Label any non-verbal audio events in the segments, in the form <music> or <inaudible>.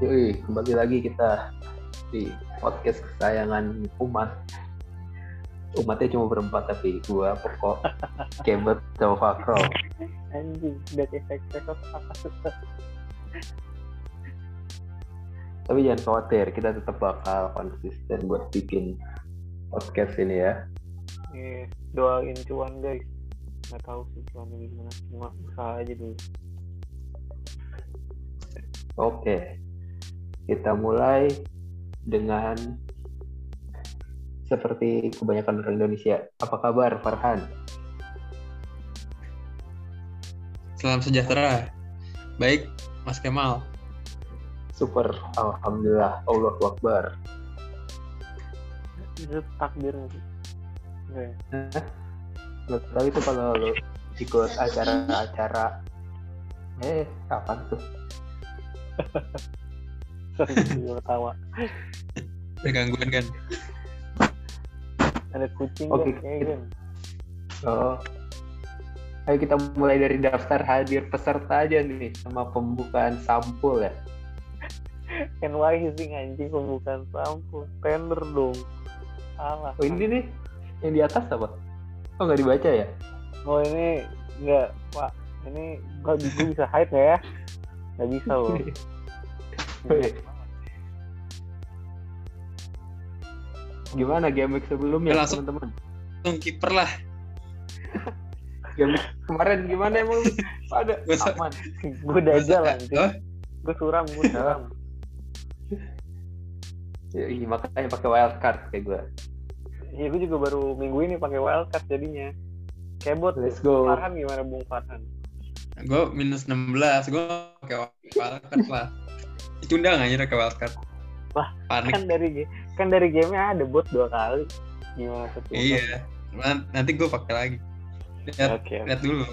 Yoi, kembali lagi kita di podcast kesayangan umat. Umatnya cuma berempat tapi gua pokok <laughs> Kebet sama Fakro. Anjing, udah efek. Tapi jangan khawatir, kita tetap bakal konsisten buat bikin podcast ini ya. Eh, doain cuan guys. Nggak tahu sih cuannya gimana, cuma usaha aja dulu. Oke, kita mulai dengan seperti kebanyakan orang Indonesia. Apa kabar Farhan? Salam sejahtera. Baik, Mas Kemal. Super, Alhamdulillah, Allah Akbar. Itu? Enggak ya? Nggak tahu itu kalau lo ikut acara-acara eh kapan tuh? <laughs> Gue ketawa. Ada gangguan kan? Ada kucing Oke, kan? Kayaknya kita- kan. Oh. Ayo kita mulai dari daftar hadir peserta aja nih sama pembukaan sampul ya. <laughs> Kan wising anjing pembukaan sampul. Tender dong. Salah. Oh ini nih yang di atas apa? Oh nggak dibaca ya? Oh ini enggak, Pak. Ini gua bisa hide nggak ya? Nggak bisa loh. <laughs> Gimana game week sebelumnya Ya, langsung. teman-teman? Langsung kiper lah. Game week kemarin gimana emang? Ada aman. gue anjing. Oh, Gue suram, gue <laughs> suram. Ya, iya, makanya pakai wild card kayak gue. Iya, gue juga baru minggu ini pakai wildcard jadinya. Kebot. Let's go. Farhan gimana Bung Farhan? gue minus 16. Gue pakai wildcard lah. Dicundang aja pakai wildcard. Wah, Panik. Kan dari kan dari gamenya ada bot dua kali. Gimana tuh? Iya. Nan- Nanti gue pakai lagi. Lihat, Oke. oke. lihat dulu.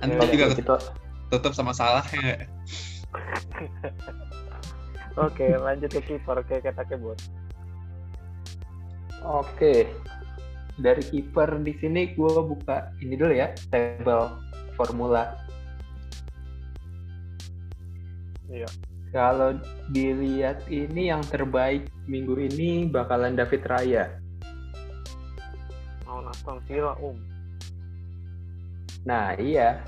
Nanti Ya, juga kita tutup sama salah ya. <laughs> Oke, lanjut ke kiper kayak kata kebot. Oke. Dari kiper di sini gue buka ini dulu ya, table formula. Iya. Kalau dilihat ini yang terbaik minggu ini bakalan David Raya. Mau Aston Villa, Om. Nah iya,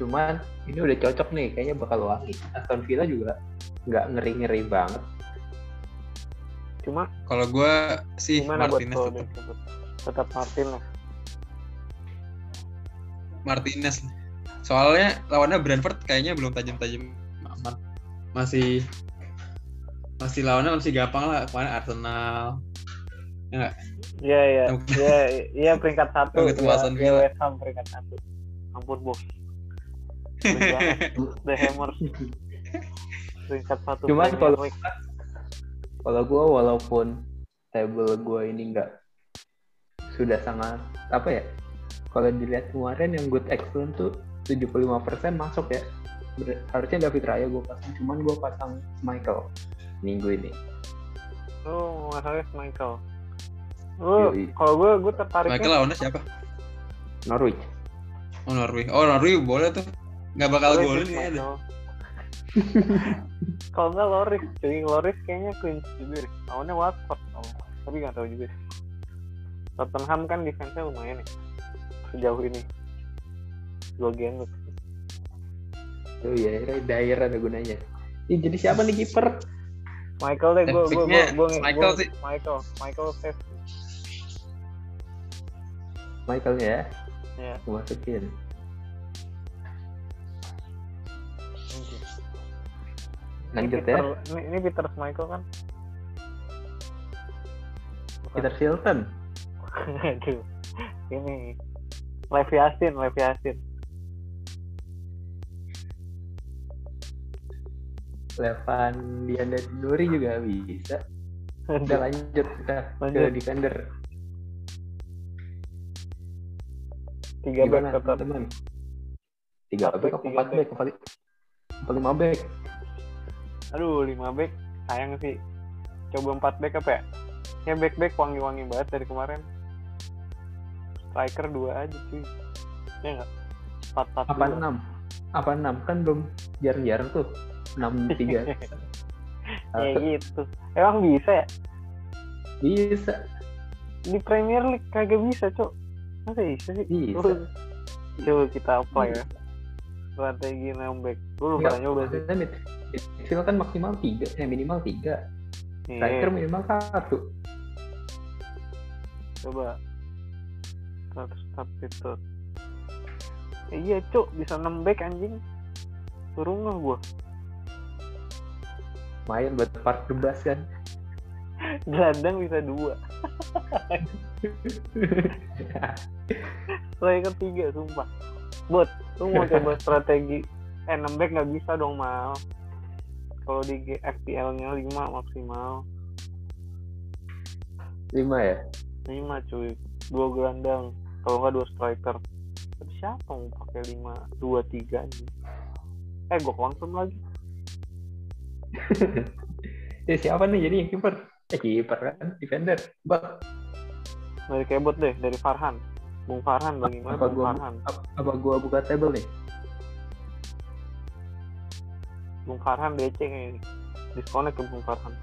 cuman ini udah cocok nih, kayaknya bakal wangi. Aston Villa juga nggak ngeri-ngeri banget. Cuma Kalau gue sih Martinez tetap. Tetap Martin lah. Martinez. Soalnya lawannya Brentford kayaknya belum tajam-tajam. Masih masih lawannya masih gampang lah kemarin Arsenal. Iya, iya. Oke. Iya, iya peringkat satu. Iya, iya, Villa. West Ham peringkat satu. Ampun, Bos. The Hammer. Peringkat satu. Cuman Premier kalau-. Kalau gue walaupun table gue ini nggak sudah sangat apa ya? Kalau dilihat kemarin yang good excellent tuh 75% masuk ya. Ber- Harusnya David Raya gue pasang, cuman gue pasang Michael minggu ini. Oh, masalahnya Michael. Oh, Yoi. kalau gue gue tertariknya Michael lawannya siapa? Norwich. Oh Norway. Oh Norway boleh tuh. Nggak bakal golin. Michael. Kalau nggak Loris, jadi Loris kayaknya clean juga deh. Lawannya Watford, oh. tapi nggak tahu juga. Tottenham kan defense-nya lumayan ya sejauh ini. Dua game. Oh iya, Dyer ada gunanya. Ih, jadi siapa nih kiper? Michael deh, gue gue gue Michael sih. Michael, Michael safe. Michael ya, Ya, gue masukin. Lanjut ya, Peter, ini, ini Peter Michael kan? Bukan. Peter Shilton. <laughs> Aduh, ini Levi Yasin, Levi Yasin. Levan Dianda Nuri juga bisa. Udah lanjut kita ke Lanjut. defender. Tiga back Gimana tetap. teman? Tiga Empat back, back, apa tiga empat back. back, apa apa lima back? Aduh, lima back sayang sih. Coba empat back apa ya? Ya back back wangi wangi banget dari kemarin. Striker dua aja cuy. Ya nggak? Empat empat Apa enam? Apa enam? Kan belum jarang-jarang tuh. Enam tiga. <laughs> ya gitu. Emang bisa ya? Bisa. di Premier League kagak bisa cok. Masa bisa sih? Bisa. Coba kita apply ya. Strategi nembek lu pernah nyoba sih. mid- midfield kan maksimal tiga, eh minimal tiga. Striker Iya, minimal satu. coba. Status substitute Eh, iya cok. Bisa nembek anjing. Turun nggak gua Main buat part bebas kan. gelandang bisa dua. <laughs> Striker tiga sumpah. Bot lu mau coba strategi eh nembek nggak bisa dong mal. Kalau di FPL nya 5 maksimal. Lima ya? 5 cuy. Dua gelandang. Kalau nggak dua striker. Tapi siapa mau pakai lima dua tiga nih eh gua confirm lagi ya <laughs> siapa nih jadi yang kiper? Eh kiper kan, defender. Bak, dari kebot deh dari Farhan Bung Farhan bagaimana Apa Bung gua- Farhan ap- apa gua buka table nih? Bung Farhan DC kayaknya disconnect ke Bung Farhan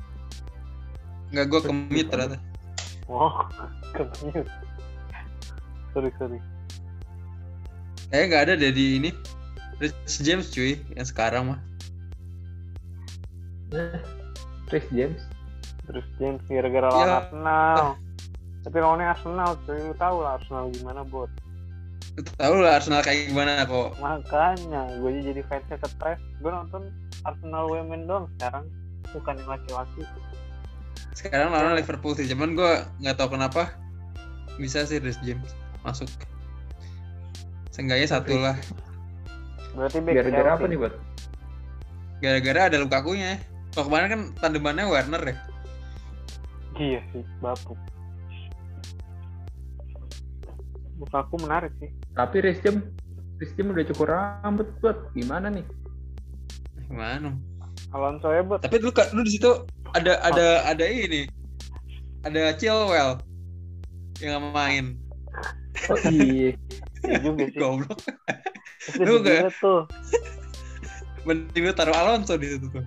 Enggak gue ke mute ternyata. oh <laughs> kemute sorry sorry Kayaknya nggak ada deh di ini. Rich James cuy yang sekarang mah. Nah, Chris James. terus James gara-gara lawan Ya. Arsenal tapi lawannya Arsenal cuy lu tahu lah Arsenal gimana bot Lu Tahu lah Arsenal kayak gimana kok. makanya gue jadi fansnya stres gue nonton Arsenal women doang sekarang bukan yang laki-laki Sekarang lawan Liverpool sih, cuman gue nggak tahu kenapa bisa sih Rich James masuk. Seenggaknya satu lah. berarti Gara-gara apa nih, buat? Gara-gara ada Lukaku-nya. Kalau kemarin kan tandemannya Werner ya. iya sih bapuk Lukaku menarik sih Tapi Chris James, udah cukur rambut buat gimana nih? Gimana? Alonso ya bot Tapi dulu dulu di situ ada ada ada ini. Ada Chilwell yang main. Oh iya, <laughs> Iya juga sih Goblok. Lu tuh Mending lu taruh Alonso di situ tuh.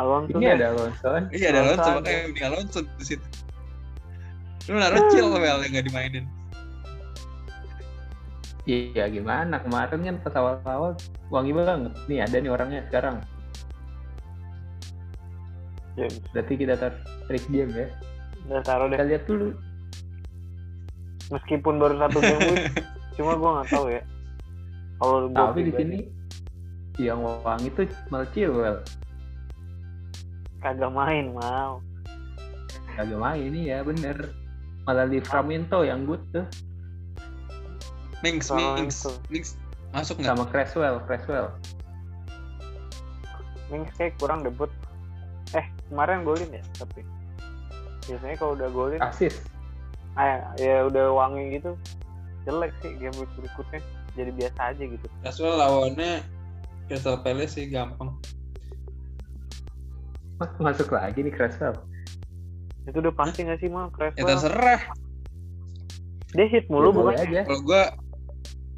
Alonso ini deh. ada Alonso kan? Iya ada Alonso makanya mending Alonso di situ. Lu naruh Chilwell yang nggak dimainin. Iya gimana kemarin kan pas awal-awal wangi banget. Nih ada nih orangnya sekarang. James Berarti kita taruh Chris James ya. udah taruh deh Kita lihat dulu. meskipun baru satu game <laughs> cuma gue nggak tahu ya kalau Tapi di sini yang wangi tuh malah Chilwell. Kagak main mau Kagak main ini ya bener. Malah Livramento yang good tuh Mings, Mings. Mings masuk nggak? sama Creswell, Creswell. Mings kayak kurang debut eh kemarin golin ya tapi biasanya kalau udah golin Asis. ah ya udah wangi gitu jelek sih game week berikutnya jadi biasa aja gitu Creswell lawannya Crystal Palace sih gampang. <laughs> Masuk lagi nih Creswell. itu udah pasti nggak sih mal Ya Creswell terserah. dia hit mulu Ya, boleh bukan aja. Kalau gua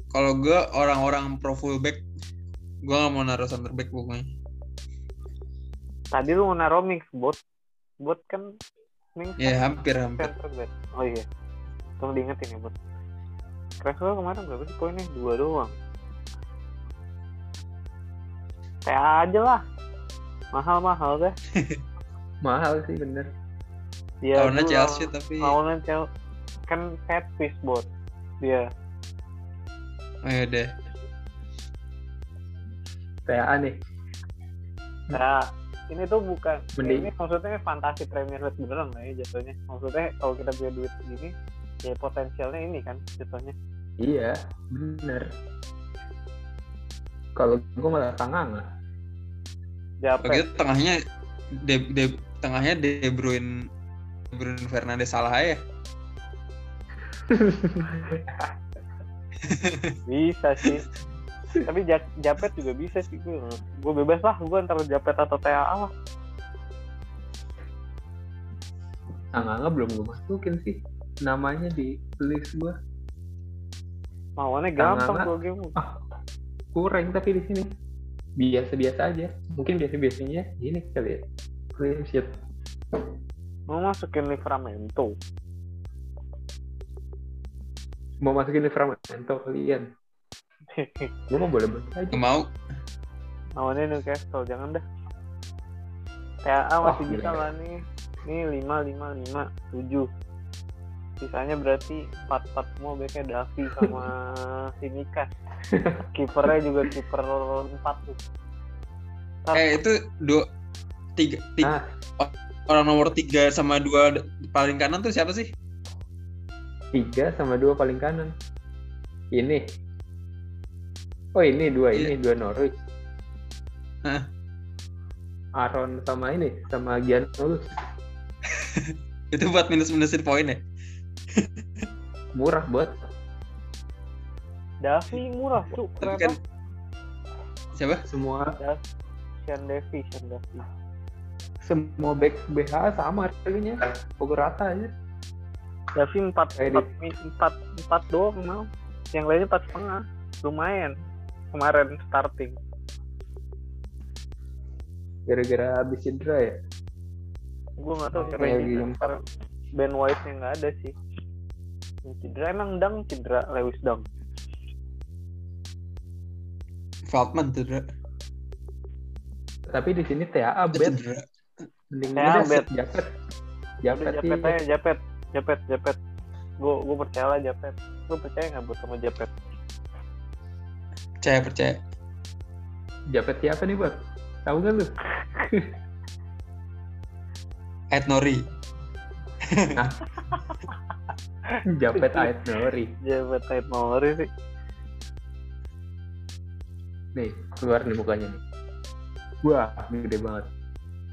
kalau gua orang-orang pro fullback gua nggak mau naruh center back pokoknya. tadi lu mau naruh mix bot bot kan mix Ya hampir hampir. center back oh iya tolong diingetin ya bot Creswell kemarin berapa sih poinnya dua doang kayak aja lah mahal-mahal deh <laughs> Mahal sih bener. ya Lawannya dulu Chelsea tapi lawannya Chelsea kan set piece bot dia oh, ya deh. PA nih. nah ini tuh bukan Mending- ini maksudnya fantasi Premier League beneran lah ya jatuhnya maksudnya kalau kita punya duit segini ya potensialnya ini kan jatuhnya Iya, bener. Kalau gue malah tangan lah. Japet. Begitu tengahnya de, de, tengahnya De Bruyne De Bruyne Fernandes salah ya. <laughs> bisa sih. Tapi Ja- Japet juga bisa sih gue gue bebas lah gue antara Japet atau TAA lah. Anganga belum gue masukin sih namanya di list gue. mauannya gampang gue game. Kurang tapi di sini biasa-biasa aja. Mungkin biasa-biasanya ini kali ya. clean sheet Mau masukin Livramento. mau masukin Livramento kalian <laughs> gue mau boleh boleh aja mau. Lawannya Newcastle, jangan dah. TAA masih Oh, bisa lah nih. Nih 5, 5, 5, 7. Sisanya berarti 4, 4 semua backnya Davi <laughs> sama Simikas. <laughs> Kipernya juga kiper 4 tuh. Ntar Eh itu dua tiga, tiga ah orang nomor tiga sama dua paling kanan tuh siapa sih? tiga sama dua paling kanan ini oh ini dua Iya. ini dua Norwich Hah. Aaron sama ini sama Gianulus <laughs> Itu buat minus-minusin poin ya? Murah buat Davi murah tuh. Tapi kan siapa? semua Sean Davi, Sean Davi. semua back BH sama harganya pokok rata aja Davi 4, Kayak 4, 4, 4 doang mau. Yang lainnya 4 setengah. Lumayan. Kemarin starting. gara-gara habis cedera ya gue nggak tahu siapa yang Ben White nya nggak ada sih yang cedera emang dang cedera Lewis dang Feldman. Dra. tapi di sini TAA cedera. mending TAA bet. japet japet japet aja japet japet japet gue gue percaya lah japet gue percaya nggak buat sama japet Percaya percaya. japet siapa nih buat tahu gak lu Ed Nori. <laughs> japet Ait Nori. Japet type Maori sih. Nih keluar nih mukanya nih. Wah gede banget.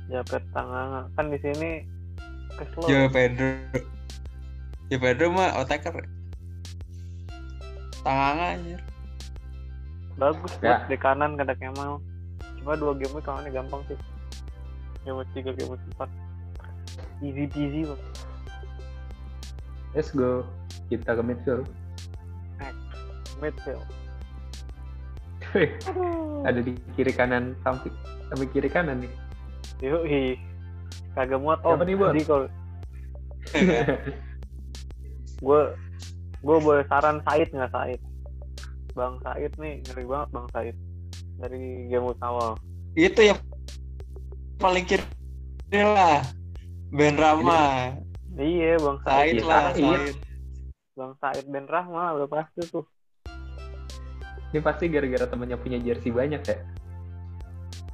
Japet tangan kan di sini kesel. Jo Pedro. Jo Pedro mah otaker. Tangan anjir. bagus Ya. buat di kanan kata Kemal. Cuma dua game week kawannya gampang sih. Game week tiga game week empat. Easy peasy loh let's go kita ke midfield midfield ada di kiri kanan samping samping kiri kanan nih Yoi. Kagak muat Siapa om. nih? Jadi kalau gue gue boleh saran Said nggak Said? Bang Said nih ngeri banget Bang Said dari game awal. Itu yang paling kiri lah. Ben Rama. Iya Bang Said Said. lah. iya. Said. Bang Said Ben Rahma udah pasti tuh. ini pasti gara-gara temennya punya jersey banyak ya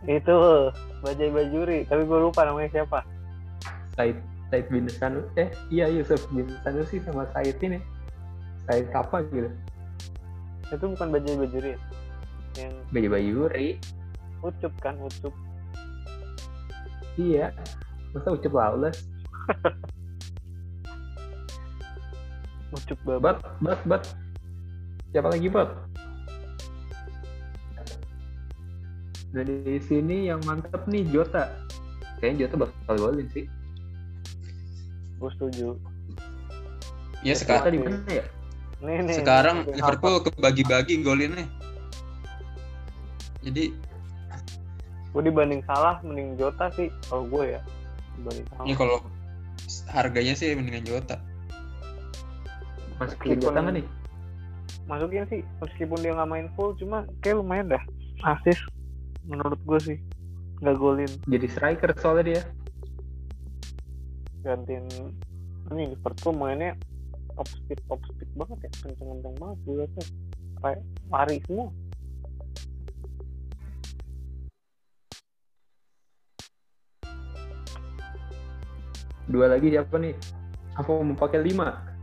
Itu Bajai Bajuri. Tapi gue lupa namanya siapa. Said Said bin Sanu eh iya Yusuf bin Sanusi sama Said ini Said apa gitu Itu bukan Bajai Bajuri ya? Yang Bayi Bayuri Ucup kan Ucup. iya masa ucap lawless <laughs> Ucup babat. bat bat bat siapa lagi bat nah di sini yang mantep nih Jota kayaknya Jota bakal golin sih Gue setuju. Ya Jota sekarang di mana ya Nih nih. sekarang masukin Liverpool kebagi-bagi golinnya. Jadi gue dibanding salah mending Jota sih kalau gue ya dibanding salah ya kalau harganya sih mendingan Jota. Masukin Meskipun- Jota nggak nih masukin sih meskipun dia nggak main full cuma kayak lumayan dah. Asis menurut gue sih. Nggak golin. Jadi striker soalnya dia. Gantiin ini Liverpool mainnya top speed top speed banget ya. Kenceng-kenceng banget gue liatnya. Kayak lari semua. Dua lagi siapa nih? Apa mau pakai lima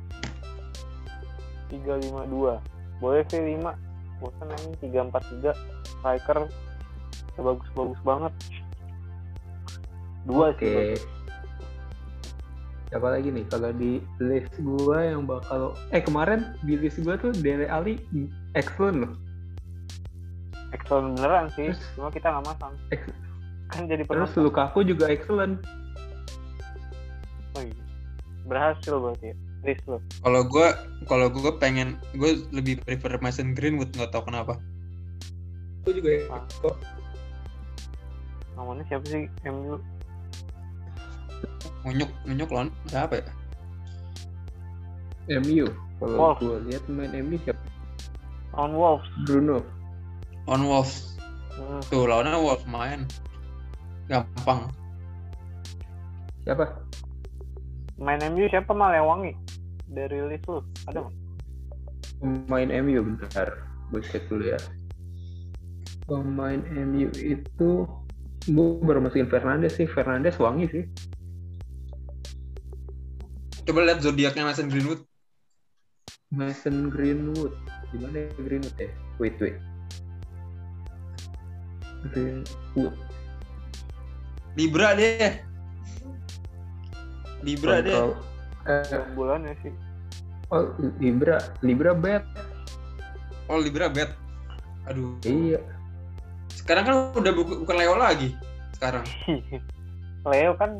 tiga lima dua. Boleh sih lima. Bosan ini tiga empat tiga. Striker bagus bagus banget. Dua oke sih. Bagus. siapa lagi nih? Kalau di list gua yang bakal eh kemarin di list gua tuh Dele Ali excellent loh. Excellent beneran sih. Terus- cuma kita nggak masang. Ex- kan jadi terus penonton. Lukaku juga excellent Oh iya. berhasil berarti ya list lo Kalau gue kalau gue pengen gue lebih prefer Mason Greenwood nggak tahu kenapa. itu juga ya Ah. kok namanya siapa sih MU Ngunyuk, ngunyuk lawan siapa ya? MU. Kalau gue lihat main MU siapa? On Wolves. Bruno. On Wolves. Hmm. Tuh lawannya Wolves main. Gampang. Siapa? Main MU siapa malah yang wangi? Dari list lu. Ada nggak? Pemain MU bentar. Gue cek dulu ya. Pemain MU itu gue baru masukin Fernandes sih. Fernandes wangi sih. Coba lihat zodiaknya Mason Greenwood. Mason Greenwood. Gimana ya Greenwood ya? Wait, wait. Greenwood. Libra dia. Libra dia. Eh, bulannya sih. oh, Libra. Libra bet. Oh Libra bet. Aduh. Iya. Sekarang kan udah bu- bukan Leo lagi. Sekarang. <laughs> Leo kan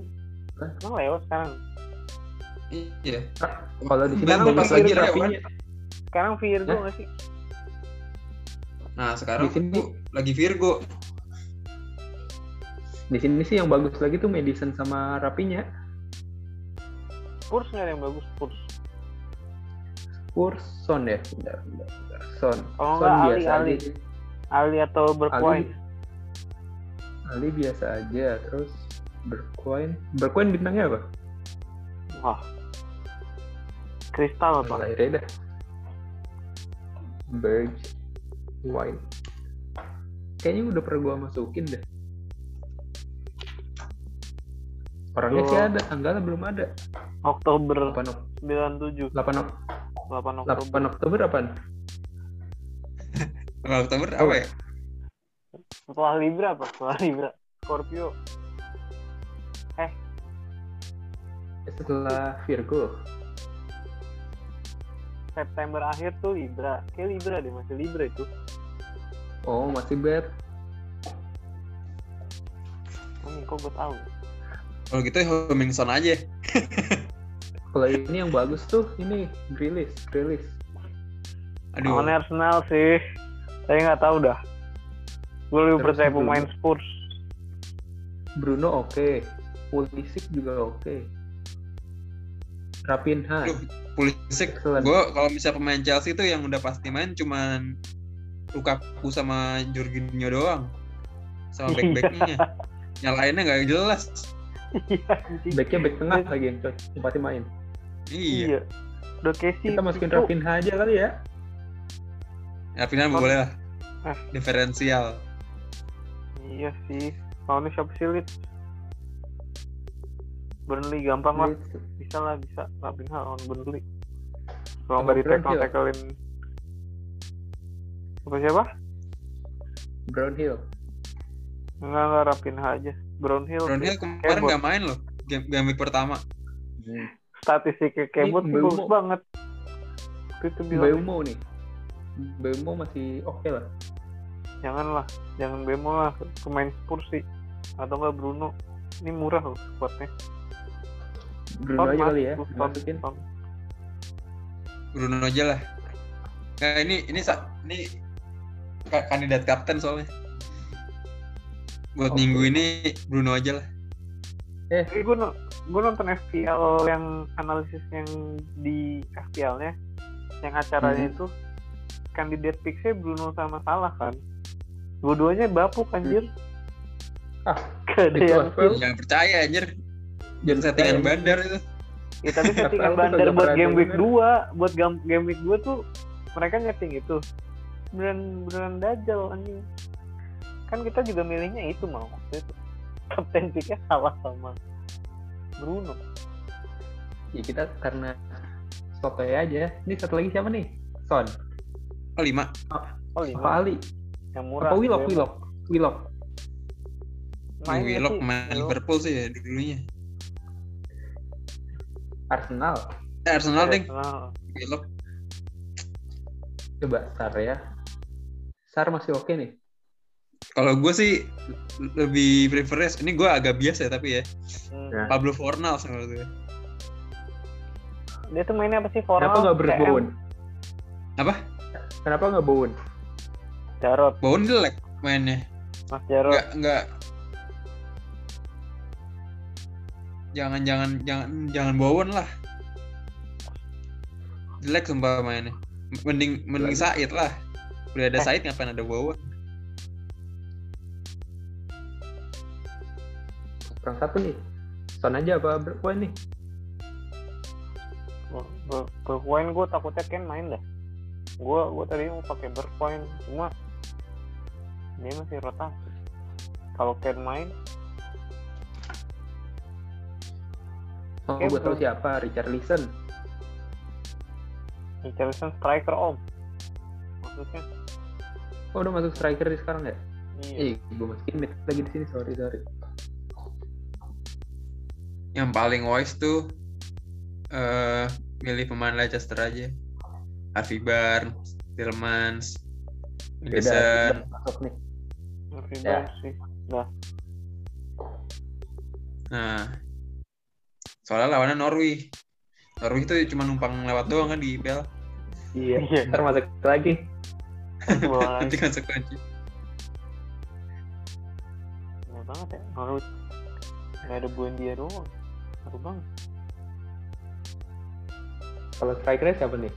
emang Leo sekarang Iya. Kalau di sini pas lagi Leo, Rafinya. sekarang Virgo nggak sih Nah sekarang Di sini- lagi Virgo. Di sini sih yang bagus lagi tuh Madison sama Rapinya. Spurs nggak ada yang bagus Spurs Spurs Son ya. Bentar, bentar, bentar. Son. Kalau Son nggak Ali, biasa Ali. aja. Ali atau Bergwijn Ali biasa aja. Terus Bergwijn. Bergwijn bintangnya apa? wah Kristal apa Lahirnya dah. Berg Wine. Kayaknya udah pernah gua masukin deh. Orangnya Oh. sih ada, tanggalnya belum ada. Oktober 8, Ok- 97 8, Ok- 8 Oktober 8 Oktober apaan? <laughs> Kalau Oktober apa ya? setelah Libra apa setelah Libra Scorpio Setelah Virgo. September akhir tuh Libra kayak Libra deh masih Libra itu Oh, masih bad. oh, kok gue tahu Kalau gitu Hummingson aja. <laughs> Kalau ini yang bagus tuh ini Grilis, Grilis. Aduh. Lawannya Arsenal sih saya nggak tahu dah gue lebih Terus percaya Bruno. pemain Spurs Bruno oke. Pulisic juga oke. Rapinha. Aduh, Pulisic, gue kalau misalnya pemain Chelsea itu yang udah pasti main cuman Lukaku sama Jorginho doang. Sama back-backnya. yang lainnya nggak jelas. iya. Backnya back tengah lagi yang tempatnya main. Iya. iya udah Casey Kita masukin itu- Rapinha aja kali ya. Ya final boleh lah. Ah. Diferensial. iya sih lawannya siapa sih Leeds Burnley gampang lah bisa lah bisa Rapinha lawan Burnley kalau nggak di Brown tackle tacklein apa siapa Brown Hill. enggak enggak Rapinha aja Brownhill Brownhill kemarin nggak main loh. Game, game week pertama. Statistiknya kebot sih bagus banget itu Beumo nih. Beumo masih oke lah. jangan lah jangan Bemo lah pemain Spurs sih atau enggak Bruno ini murah loh squadnya Bruno Son aja kali ya. Masukin. Bruno aja lah. Nah, ini ini sa- ini ka- kandidat kapten soalnya. Buat Oke. minggu ini Bruno aja lah. Eh, gue gue nonton FPL yang analisis yang di FPL-nya yang acaranya Mhm. itu kandidat picksnya Bruno sama Salah kan dua-duanya bapuk anjir Ah, gak yang. Jangan percaya anjir. Jangan Settingan bandar itu. ya tapi settingan bandar buat game week denger. 2 buat gam- game week 2 tuh mereka nyeting itu beneran beneran dajal anjing kan kita juga milihnya itu mau waktu itu kapten picknya salah sama Bruno Ya kita karena sotoy aja. Ini satu lagi siapa nih? Son. Oh, lima. oh Apa lima Ali? yang murah Apa Willock? Bemo. Willock? Willock. Willock sih, main Willock. Liverpool sih ya dulunya. Arsenal. Eh, Arsenal ding. Willock. Coba Sar ya. Sar masih oke nih. Kalau gue sih lebih prefer ini gue agak biasa ya tapi ya Hmm. Ya. Pablo Fornal sama gue. Dia tuh mainnya apa sih? Formal, Kenapa nggak Bruce CM, Bowen? Apa? Kenapa nggak Bowen? Jarot, Bowen jelek mainnya. Mas Jarot. Nggak nggak jangan jangan jangan jangan Bowen lah jelek sumpah mainnya mending mending. Said lah udah ada Eh. Said ngapain ada Bowen kurang satu nih. Son aja apa Bergwijn nih? Ber- Bergwijn gue takutnya Ken main dah. Gue gue tadi mau pakai Bergwijn cuma dia masih rotasi kalau Ken main oh gue tahu siapa Richard Listen Richarlison striker om. Maksudnya? Oh udah masuk striker di sekarang ya? Iya. Eh gue masukin mid lagi di sini sorry sorry yang paling wise tuh eh milih pemain Leicester aja. Harvey Barnes Tillmans beda Henderson Harvey Ya. Barnes sih. Nah. Soalnya lawannya Norwich. Norwich tuh cuma numpang lewat doang kan di IPL iya. Iya. ntar masuk lagi. Nanti konsekuensi Bener banget ya Norwich. Nggak ada Buendia doang Seru banget kalau strikernya siapa nih?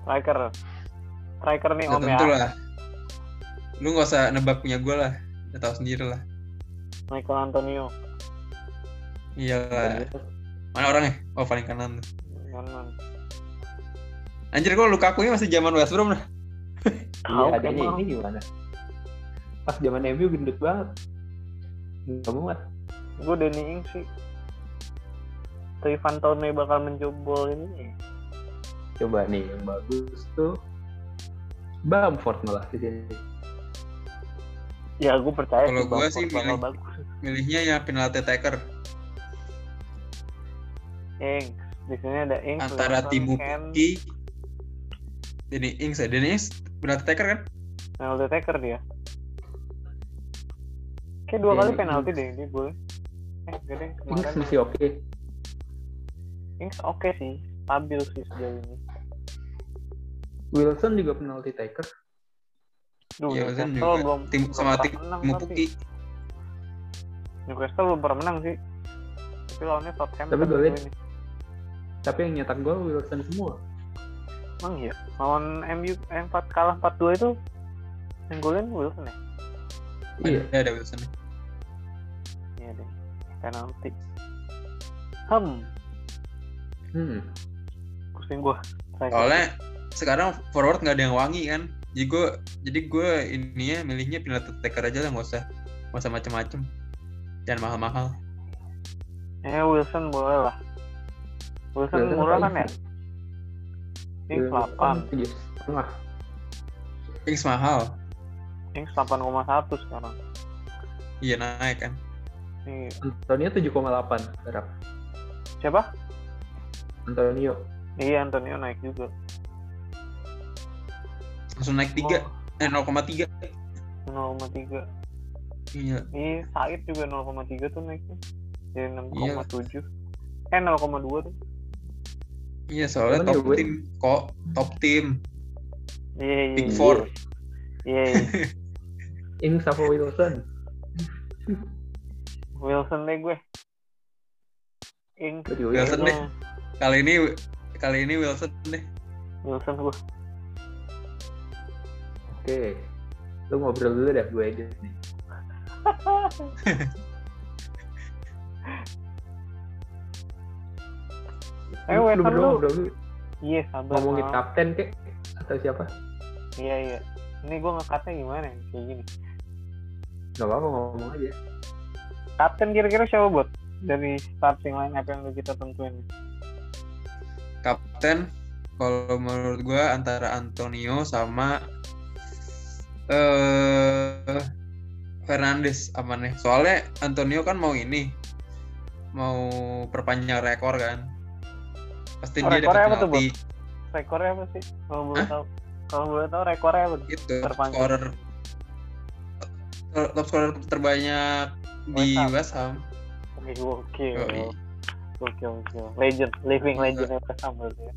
Striker. Striker nih ya om ya. tentu lah lu nggak usah nebak punya gue lah. Udah tahu sendiri lah. Michael Antonio. Iyalah mana orangnya? Oh paling kanan. Kanan. Anjir kok Lukaku nya masih zaman West Brom lah <laughs> iya Tahu adanya ini gimana? Pas zaman MU gendut banget. Nggak muat. Gue Danny Ings sih Tapi Van Tone bakal menjobol ini coba nih yang bagus tuh Bamford malah di sini. Ya gue percaya Kalau gua Bamford sih bakal milih- bagus. milihnya ya penalti taker. Ings di sini ada Ings antara Timu Puki Danny Ings ya Danny Ings penalti taker kan? Penalty taker dia. Kayak dua kali Danny penalti deh dia boleh eh Ings kemarin. masih oke Ings oke sih. Stabil sih sejauh ini. Wilson juga penalti taker. Duh, Iya, Wilson juga. belum tim belum sama tim menang Timu tapi. Puki Newcastle belum pernah menang sih. Tapi lawannya Southampton Tapi golin. ini. tapi yang nyetak gol Wilson semua. Emang iya? Lawan MU eh, 4 kalah 4-2 itu yang golin Wilson ya? Iya. Ada ada Wilson. Iya deh penalti. Hmm hmm. pusing gua. Striker. soalnya sekarang forward nggak ada yang wangi kan? Jadi gue jadi gue ininya milihnya penalti taker aja lah nggak usah nggak usah macem-macem. Jangan mahal-mahal. Eh Wilson boleh lah. Wilson Wilson murah kan ya? Isi? Ings Wilson 8 tujuh setengah. Ings mahal. Ings 8,1 sekarang. Iya naik kan? Nih Antonio 7,8 berapa siapa Antonio iya Antonio naik juga langsung naik tiga Oh, eh 0,3 0,3 iya Iya, Said juga 0,3 tuh naiknya. Jadi Iya. 6,7. Eh 0,2 tuh. iya soalnya Cuman top tim kok top tim Iya, iya. Big iya. Four. Iya, iya. <laughs> Ings apa Wilson Wilson deh gue. Ing. Juga Wilson Wilson deh. Kali ini kali ini Wilson deh Wilson gue. oke lu ngobrol dulu dah gue edit nih <laughs> Eh, Lu- lu berdua ngobrol dulu Iya, sabar. ngomongin Mal. kapten kek atau siapa Iya, iya. Ini gue ngekatnya gimana ya? Kayak gini. nggak apa-apa ngomong aja Kapten kira-kira siapa buat? Dari starting line up yang kita tentuin. Kapten kalau menurut gue antara Antonio sama eh Fernandes aman nih soalnya Antonio kan mau ini mau perpanjang rekor kan pasti Oh, dia rekornya dapat apa tuh, Rekornya apa sih? Kalau boleh tahu. Kalau boleh tahu rekornya apa? itu top Terpanjang. scorer top scorer terbanyak di. West Ham Oke, oke. Oke, oke. Legend, living legend yang West Ham berarti ya.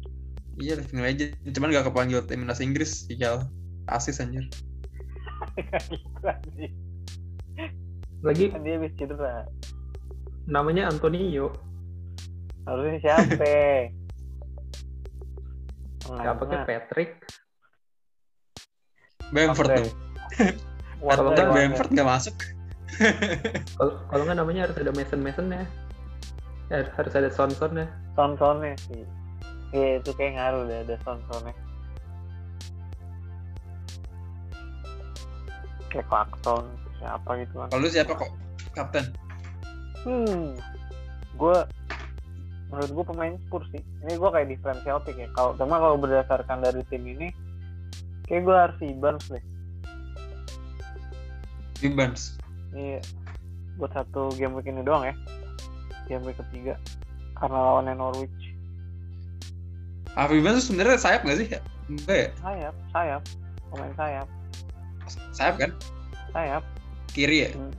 iya living legend cuman gak kepanggil timnas Inggris sial asis anjir gitu lagi Kan dia habis cedera. namanya Antonio. Harusnya siapa? <laughs> Gak pakai Patrick. Bamford nggak, warna. Bamford nggak masuk. Kalau kalau nggak namanya harus ada Mason Masonnya. Eh, harus ada Son Sonnya. Son-sonnya sih. Iya itu kayak ngaruh deh ada son-sonnya. Kayak Clarkson siapa gitu kan. Kalau lu siapa kok? Kapten. Hmm, gue menurut gue pemain Spurs sih. Ini gue kayak differential pick ya. Kalau cuma kalau berdasarkan dari tim ini, kayak gue harus Barnes deh. Gibbons. Ini buat satu game week ini doang ya. Game week ketiga. Karena lawannya Norwich. Ah, Gibbons tuh sebenarnya sayap nggak sih? Enggak ya? Sayap, sayap. Pemain sayap, Sayap kan? sayap. Kiri ya? Hmm,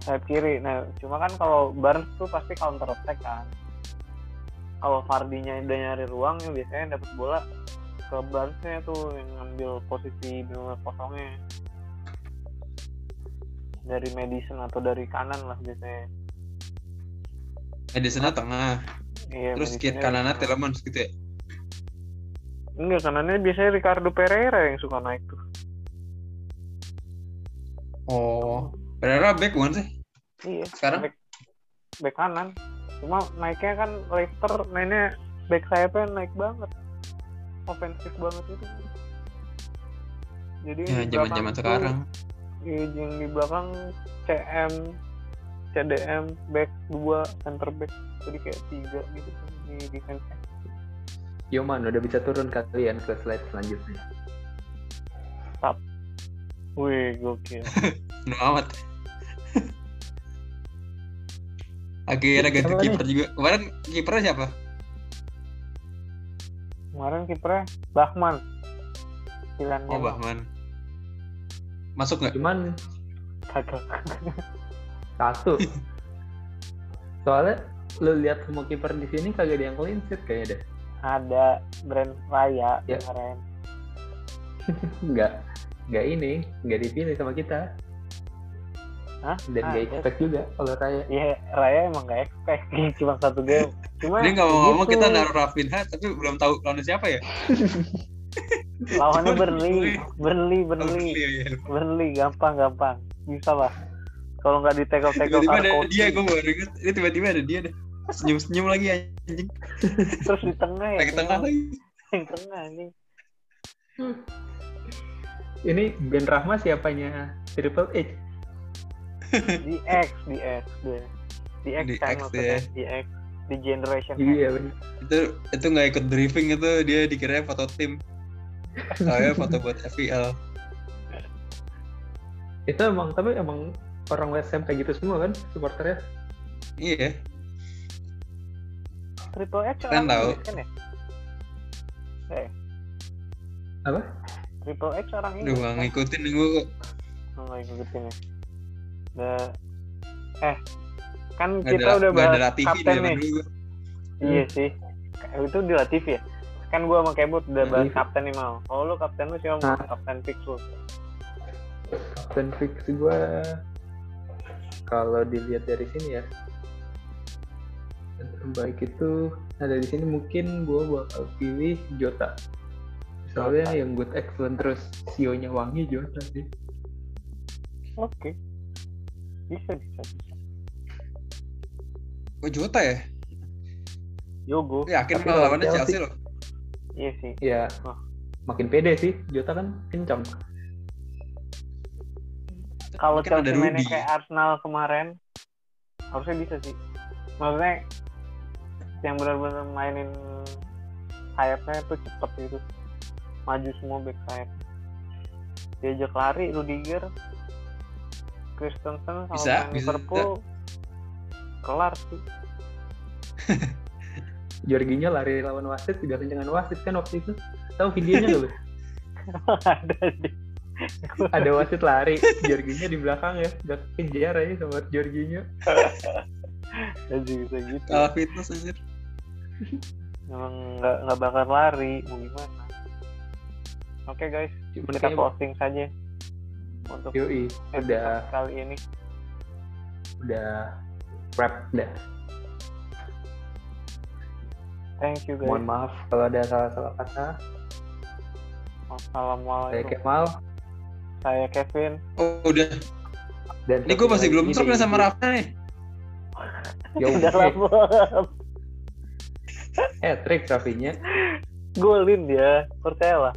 sayap kiri. Nah, cuma kan kalau Barnes tuh pasti counter attack kan. Kalau Vardy-nya udah nyari ruang, ya biasanya dapat bola ke Barnes-nya tuh yang ngambil posisi benar kosongnya. Dari Madison atau dari kanan lah biasanya. Madison tengah. Iya, Terus kiri kanannya kanan. Telemans gitu ya? Enggak, kanannya biasanya Ricardo Pereira yang suka naik tuh. Oh. Pereira back bukan sih? Iya. Sekarang? Back, back kanan. Cuma naiknya kan Leicester mainnya back sayapnya naik banget. Ofensif banget itu. Jadi Ya, zaman-zaman sekarang. Iya, yang di belakang CM, CDM, back 2, center back. Jadi kayak tiga gitu kan di defense Yoman udah bisa turun kalian ke slide selanjutnya. Wih, gokil. <laughs> Seneng amat. Akhirnya ganti kiper juga. Kemarin kipernya siapa? Kemarin kipernya Bahman. Pilihan Oh, Bahman. Masuk nggak? Cuman Kagak. <laughs> satu. Soalnya lu lihat semua kiper di sini kagak ada yang clean sheet kayaknya deh. Ada brand Raya Ya. kemarin. <laughs> Nggak nggak ini nggak dipilih sama kita Hah? dan nggak Ada. expect juga kalau Raya. Iya, Raya emang gak expect <laughs> cuma satu game. Cuma Dia nggak mau ngomong kita naruh Rafinha, tapi belum tahu lawannya siapa ya? lawannya Cuman Burnley, Burnley, Burnley, iya, iya. Burnley, gampang, gampang, bisa lah. Kalau nggak di tackle tackle Tiba-tiba ada dia, gue baru inget. Ini tiba-tiba ada dia deh. Senyum-senyum lagi anjing. terus di tengah ya, Lagi tengah lagi. yang tengah nih. Ini Ben Rahma siapanya Triple H? Di X, di X, deh. Di X Di kan X maksudnya, di X, di Generation X. Iya bener. Itu itu nggak ikut briefing itu dia dikira foto tim. Saya foto buat FPL. Itu emang tapi emang orang West Ham kayak gitu semua kan supporternya. Iya. Triple X Kan orang tahu. Inggris kan ya? Eh. Apa? Triple X orang Inggris. nggak kan? ngikutin gue kok. Oh, nggak ngikutin ya. Udah, eh, kan Nggak kita ada, udah bahas kapten nih. Iya sih. Itu di Latif ya. Kan gua sama Kebut udah Hmm. bahas kapten nih mau. Kalau lu kapten lu siapa? Ah. Kapten fix lu. Dan fix gue kalau dilihat dari sini ya yang terbaik itu ada di sini mungkin gue bakal pilih Jota soalnya Jota. yang good excellent terus sionya wangi Jota sih Oke. Bisa bisa bisa. Oh Jota ya? Yogo. Yakin Tapi lawan lawannya Chelsea. Chelsea loh. Iya sih. ya Wah. makin pede sih Jota kan kencang Kalau Chelsea mainnya Rudy. kayak Arsenal kemarin, harusnya bisa sih. Maksudnya yang benar-benar mainin sayapnya tuh cepet gitu. Maju semua back sayap. Diajak lari Rudiger, Christensen sama Bisa, bisa. Liverpool kelar sih. <laughs> Jorginho lari lawan wasit juga kencangan wasit kan waktu itu tahu videonya gak lu? <laughs> ada deh. <laughs> ada wasit lari Jorginho di belakang ya gak kejar aja sama Jorginho <laughs> bisa gitu. Kalah fitness anjir. <laughs> Emang nggak nggak bakal lari, mau gimana? Oke guys, cuman kita kayak closing saja untuk yoi episode udah kali ini. udah wrap dah. Thank you guys. Mohon maaf kalau ada salah-salah kata. Saya Assalamualaikum. Kemal Saya Kevin. Oh, udah. dan Ini gue masih belum nih sama Rafa nih. Yo, <laughs> Udah eh, lama. Eh, trik Rafinya. Golin dia. Percayalah.